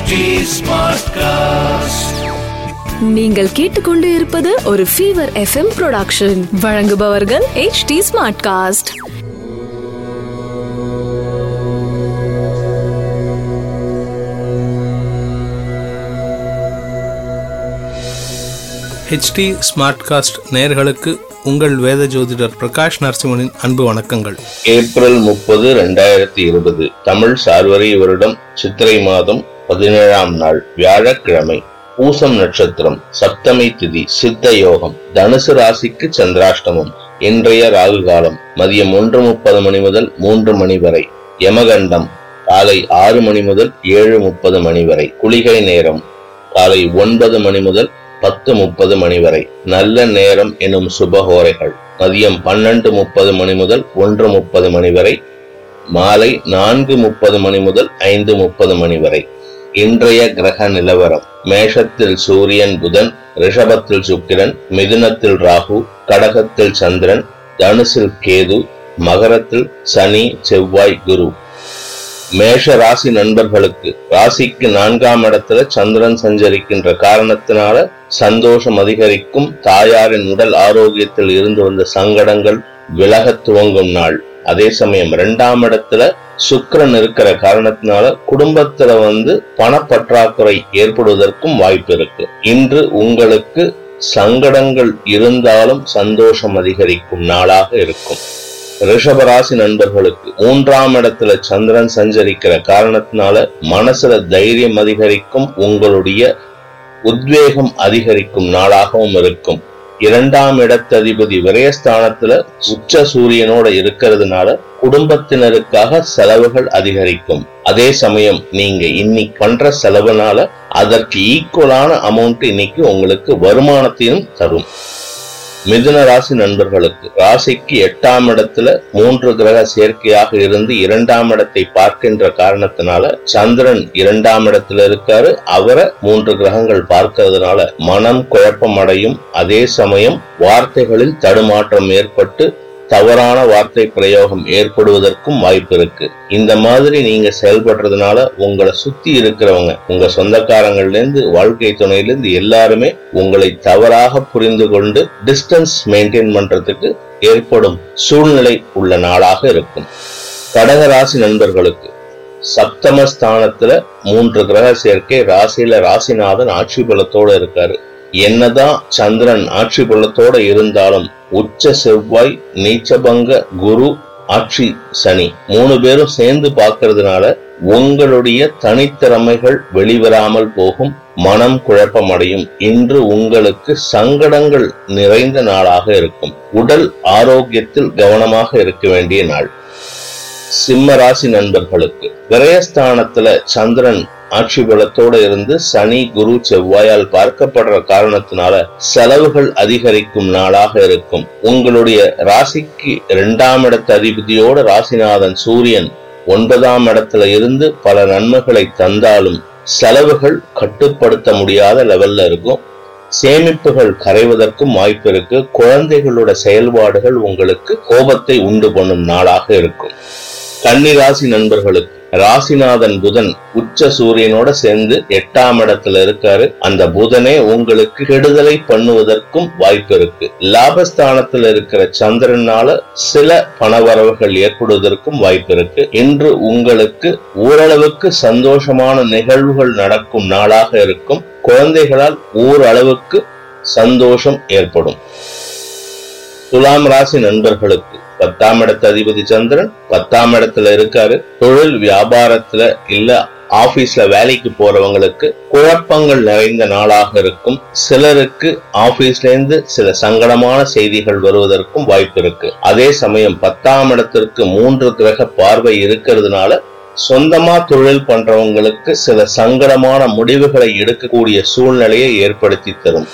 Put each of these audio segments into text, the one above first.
HD Smartcast. நீங்கள் கேட்டுக்கொண்டு இருப்பது ஒரு ஃபீவர் எஃப்எம் ப்ரொடக்ஷன் வழங்குபவர்கள் H T Smartcast HT Smartcast நேயர்களுக்கு உங்கள் வேத ஜோதிடர் பிரகாஷ் நரசிம்மனின் அன்பு வணக்கங்கள். ஏப்ரல் முப்பது ரெண்டாயிரத்தி இருபது. தமிழ் சார்வரி வருடம் சித்திரை மாதம் பதினேழாம் நாள் வியாழக்கிழமை பூசம் நட்சத்திரம் சப்தமி திதி சித்த யோகம் தனுசு ராசிக்கு சந்திராஷ்டமம் இன்றைய ராகு காலம் மதியம் ஒன்று முப்பது மணி முதல் மூன்று மணி வரை யமகண்டம் காலை ஆறு மணி முதல் ஏழு முப்பது மணி வரை குளிகை நேரம் காலை ஒன்பது மணி முதல் பத்து முப்பது மணி வரை நல்ல நேரம் எனும் சுபஹோரைகள் மதியம் பன்னெண்டு முப்பது மணி முதல் ஒன்று முப்பது மணி வரை மாலை நான்கு முப்பது மணி முதல் ஐந்து முப்பது மணி வரை. இன்றைய கிரக நிலவரம். மேஷத்தில் சூரியன் புதன் ரிஷபத்தில் சுக்கிரன் மிதுனத்தில் ராகு கடகத்தில் சந்திரன் தனுசில் கேது மகரத்தில் சனி செவ்வாய் குரு. மேஷ ராசி நண்பர்களுக்கு ராசிக்கு நான்காம் இடத்துல சந்திரன் சஞ்சரிக்கின்ற காரணத்தினால சந்தோஷம் அதிகரிக்கும் தாயாரின் உடல் ஆரோக்கியத்தில் இருந்து வந்த சங்கடங்கள் விலக துவங்கும் நாள். அதே சமயம் இரண்டாம் இடத்துல சுக்கிரன் இருக்கிற காரணத்தினால குடும்பத்துல வந்து பணப்பற்றாக்குறை ஏற்படுவதற்கும் வாய்ப்பு இருக்கு. இன்று உங்களுக்கு சங்கடங்கள் இருந்தாலும் சந்தோஷம் அதிகரிக்கும் நாளாக இருக்கும். ரிஷபராசி நண்பர்களுக்கு மூன்றாம் இடத்துல சந்திரன் சஞ்சரிக்கிற காரணத்தினால மனசுல தைரியம் அதிகரிக்கும் உங்களுடைய உத்வேகம் அதிகரிக்கும் நாளாகவும் இருக்கும். இரண்டாம் இடத்ததிபதி விரயஸ்தானத்துல உச்ச சூரியனோட இருக்கிறதுனால குடும்பத்தினருக்காக செலவுகள் அதிகரிக்கும். அதே சமயம் நீங்க இன்னைக்கு பண்ற செலவுனால அதற்கு ஈக்குவலான அமௌண்ட் இன்னைக்கு உங்களுக்கு வருமானத்தையும் தரும். மிதுன ராசி நண்பர்களுக்கு ராசிக்கு எட்டாம் இடத்துல மூன்று கிரக சேர்க்கையாக இருந்து இரண்டாம் இடத்தை பார்க்கின்ற காரணத்தினால சந்திரன் இரண்டாம் இடத்துல இருக்காரு. அவரை மூன்று கிரகங்கள் பார்க்கறதுனால மனம் குழப்பம் அடையும் அதே சமயம் வார்த்தைகளில் தடுமாற்றம் ஏற்பட்டு தவறான வார்த்தை பிரயோகம் ஏற்படுவதற்கும் வாய்ப்பு இருக்கு. இந்த மாதிரி நீங்க செயல்படுறதுனால உங்களை சுத்தி இருக்கிறவங்க உங்க சொந்தக்காரங்கள்ல இருந்து வாழ்க்கை துணையில இருந்து எல்லாருமே உங்களை தவறாக புரிந்து கொண்டு டிஸ்டன்ஸ் மெயின்டைன் பண்றதுக்கு ஏற்படும் சூழ்நிலை உள்ள நாளாக இருக்கும். கடகராசி நண்பர்களுக்கு சப்தமஸ்தானத்துல மூன்று கிரக சேர்க்கை ராசியில ராசிநாதன் ஆட்சி பலத்தோட இருக்காரு. என்னதான் சந்திரன் ஆட்சி பலத்தோட இருந்தாலும் உச்ச செவ்வாய் நீச்சபங்க குரு ஆட்சி சனி மூணு பேரும் சேர்ந்து பார்க்கறதுனால உங்களுடைய தனித்திறமைகள் வெளிவராமல் போகும் மனம் குழப்பமடையும். இன்று உங்களுக்கு சங்கடங்கள் நிறைந்த நாளாக இருக்கும். உடல் ஆரோக்கியத்தில் கவனமாக இருக்க வேண்டிய நாள். சிம்ம ராசி நண்பர்களுக்கு விரயஸ்தானத்துல சந்திரன் ஆட்சி பலத்தோட இருந்து சனி குரு செவ்வாயால் பார்க்கப்படுற காரணத்தினால செலவுகள் அதிகரிக்கும் நாளாக இருக்கும். உங்களுடைய ராசிக்கு இரண்டாம் இடத்த அதிபதியோட ராசிநாதன் சூரியன் ஒன்பதாம் இடத்துல இருந்து பல நன்மைகளை தந்தாலும் செலவுகள் கட்டுப்படுத்த முடியாத லெவல்ல இருக்கும். சேமிப்புகள் கரைவதற்கும் வாய்ப்பு இருக்கு. குழந்தைகளோட செயல்பாடுகள் உங்களுக்கு கோபத்தை உண்டு பண்ணும் நாளாக இருக்கும். கன்னிராசி நண்பர்களுக்கு ராசிநாதன் புதன் உச்ச சூரியனோட சேர்ந்து எட்டாம் இடத்துல இருக்காரு. அந்த புதனே உங்களுக்கு கெடுதலை பண்ணுவதற்கும் வாய்ப்பு இருக்கு. லாபஸ்தானத்துல இருக்கிற சந்திரனால சில பணவரவுகள் ஏற்படுவதற்கும் வாய்ப்பு இருக்கு. இன்று உங்களுக்கு ஓரளவுக்கு சந்தோஷமான நிகழ்வுகள் நடக்கும் நாளாக இருக்கும். குழந்தைகளால் ஓரளவுக்கு சந்தோஷம் ஏற்படும். துலாம் ராசி நண்பர்களுக்கு பத்தாம் இடத்து அதிபதி சந்திரன் பத்தாம் இடத்துல இருக்காரு. தொழில் வியாபாரத்துல இல்ல ஆபீஸ்ல வேலைக்கு போறவங்களுக்கு குழப்பங்கள் நிறைந்த நாளாக இருக்கும். சிலருக்கு ஆபீஸ்ல இருந்து சில சங்கடமான செய்திகள் வருவதற்கும் வாய்ப்பு இருக்கு. அதே சமயம் பத்தாம் இடத்திற்கு மூன்று கிரக பார்வை இருக்கிறதுனால சொந்தமா தொழில் பண்றவங்களுக்கு சில சங்கடமான முடிவுகளை எடுக்கக்கூடிய சூழ்நிலையை ஏற்படுத்தி தரும்.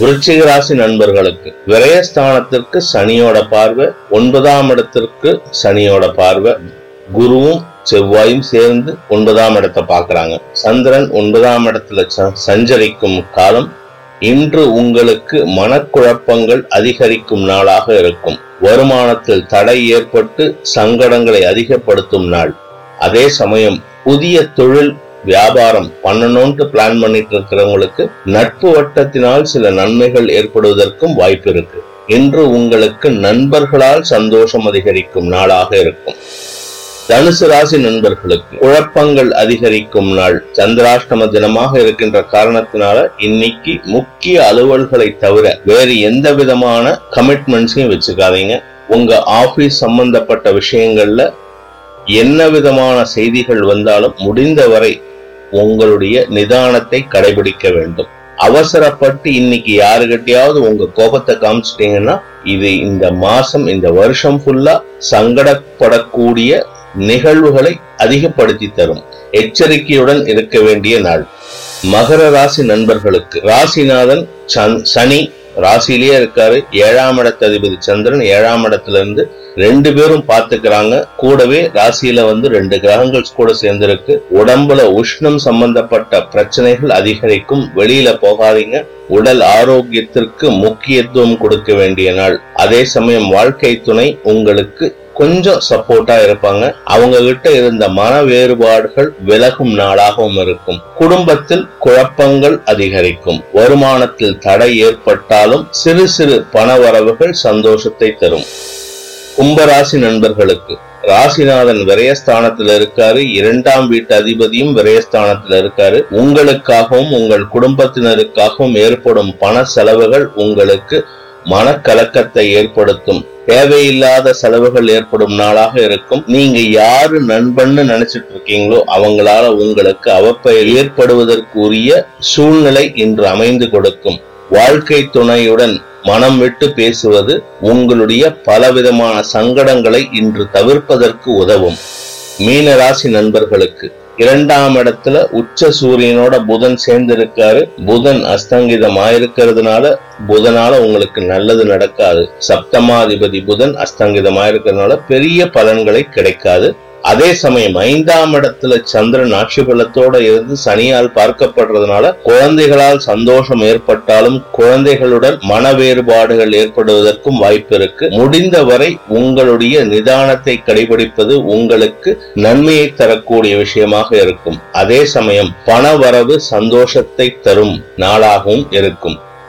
விருச்சிக ராசி நண்பர்களுக்கு விரயஸ்தானத்திற்கு சனியோட பார்வை ஒன்பதாம் இடத்திற்கு சனியோட பார்வை. குருவும் செவ்வாயும் சேர்ந்து ஒன்பதாம் இடத்தை பார்க்கறாங்க. சந்திரன் ஒன்பதாம் இடத்துல ச- சஞ்சரிக்கும் காலம் இன்று உங்களுக்கு மனக்குழப்பங்கள் அதிகரிக்கும் நாளாக இருக்கும். வருமானத்தில் தடை ஏற்பட்டு சங்கடங்களை அதிகப்படுத்தும் நாள். அதே சமயம் புதிய தொழில் வியாபாரம் பண்ணணும்னு பிளான் பண்ணிட்டு இருக்கிறவங்களுக்கு நட்பு வட்டத்தினால் சில நன்மைகள் ஏற்படுவதற்கும் வாய்ப்பு இருக்கு. இன்று உங்களுக்கு நண்பர்களால் சந்தோஷம் அதிகரிக்கும் நாளாக இருக்கும். தனுசு ராசி நண்பர்களுக்கு குழப்பங்கள் அதிகரிக்கும் நாள். சந்திராஷ்டம தினமாக இருக்கின்ற காரணத்தினால இன்னைக்கு முக்கிய அலுவல்களை தவிர வேறு எந்த விதமான கமிட்மெண்ட்ஸையும் வச்சுக்காதீங்க. உங்க ஆபீஸ் சம்பந்தப்பட்ட விஷயங்கள்ல என்ன விதமான செய்திகள் வந்தாலும் முடிந்தவரை உங்களுடைய நிதானத்தை கடைபிடிக்க வேண்டும். அவசரப்பட்டு இன்னைக்கு யாருகிட்டயாவது உங்க கோபத்தை காமிச்சிட்டீங்கன்னா இது இந்த மாசம் இந்த வருஷம் ஃபுல்லா சங்கடப்படக்கூடிய நிகழ்வுகளை அதிகப்படுத்தி தரும். எச்சரிக்கையுடன் இருக்க வேண்டிய நாள். மகர ராசி நண்பர்களுக்கு ராசிநாதன் சனி ராசியிலேயே இருக்காரு. ஏழாம் இடத்து அதிபதி சந்திரன் ஏழாம் இடத்துல இருந்து ரெண்டு பேரும் பாத்துக்கிறாங்க கூடவே ராசியில வந்து ரெண்டு கிரகங்கள் கூட சேர்ந்திருக்கு. உடம்புல உஷ்ணம் சம்பந்தப்பட்ட பிரச்சனைகள் அதிகரிக்கும். வெளியில போகாதீங்க. உடல் ஆரோக்கியத்திற்கு முக்கியத்துவம் கொடுக்க வேண்டிய நாள். அதே சமயம் வாழ்க்கை துணை உங்களுக்கு கொஞ்சம் சப்போர்ட்டா இருப்பாங்க. அவங்க கிட்ட இருந்த மன வேறுபாடுகள் விலகும் நாளாகவும் இருக்கும். குடும்பத்தில் குழப்பங்கள் அதிகரிக்கும். வருமானத்தில் தடை ஏற்பட்டாலும் சிறு சிறு பண வரவுகள் சந்தோஷத்தை தரும். கும்பராசி நண்பர்களுக்கு ராசிநாதன் விரயஸ்தானத்துல இருக்காரு. இரண்டாம் வீட்டு அதிபதியும் விரயஸ்தானத்துல இருக்காரு. உங்களுக்காகவும் உங்கள் குடும்பத்தினருக்காகவும் ஏற்படும் பண செலவுகள் உங்களுக்கு மனக்கலக்கத்தை ஏற்படுத்தும். தேவையில்லாத செலவுகள் ஏற்படும் நாளாக இருக்கும். நீங்க யாரு நண்பன்னு நினைச்சிட்டு இருக்கீங்களோ அவங்களால உங்களுக்கு அவப்பெயர் ஏற்படுவதற்குரிய சூழ்நிலை இன்று அமைந்து கொடுக்கும். வாழ்க்கை துணையுடன் மனம் விட்டு பேசுவது உங்களுடைய பலவிதமான சங்கடங்களை இன்று தவிர்ப்பதற்கு உதவும். மீனராசி நண்பர்களுக்கு இரண்டாம் இடத்துல உச்ச சூரியனோட புதன் சேர்ந்து இருக்காரு புதன் அஸ்தங்கிதம் ஆயிருக்கிறதுனால புதனால உங்களுக்கு நல்லது நடக்காது. சப்தமாதிபதி புதன் அஸ்தங்கிதம் ஆயிருக்கிறதுனால பெரிய பலன்களை கிடைக்காது. அதே சமயம் ஐந்தாம் இடத்துல சந்திரன் ஆட்சி பலத்தோட இருந்து சனியால் பார்க்கப்படுறதுனால குழந்தைகளால் சந்தோஷம் ஏற்பட்டாலும் குழந்தைகளுடன் மன வேறுபாடுகள் ஏற்படுவதற்கும் வாய்ப்பு இருக்கு. முடிந்தவரை உங்களுடைய நிதானத்தை கடைபிடிப்பது உங்களுக்கு நன்மையை தரக்கூடிய விஷயமாக இருக்கும். அதே சமயம் பண வரவு சந்தோஷத்தை தரும் நாளாகவும் இருக்கும்.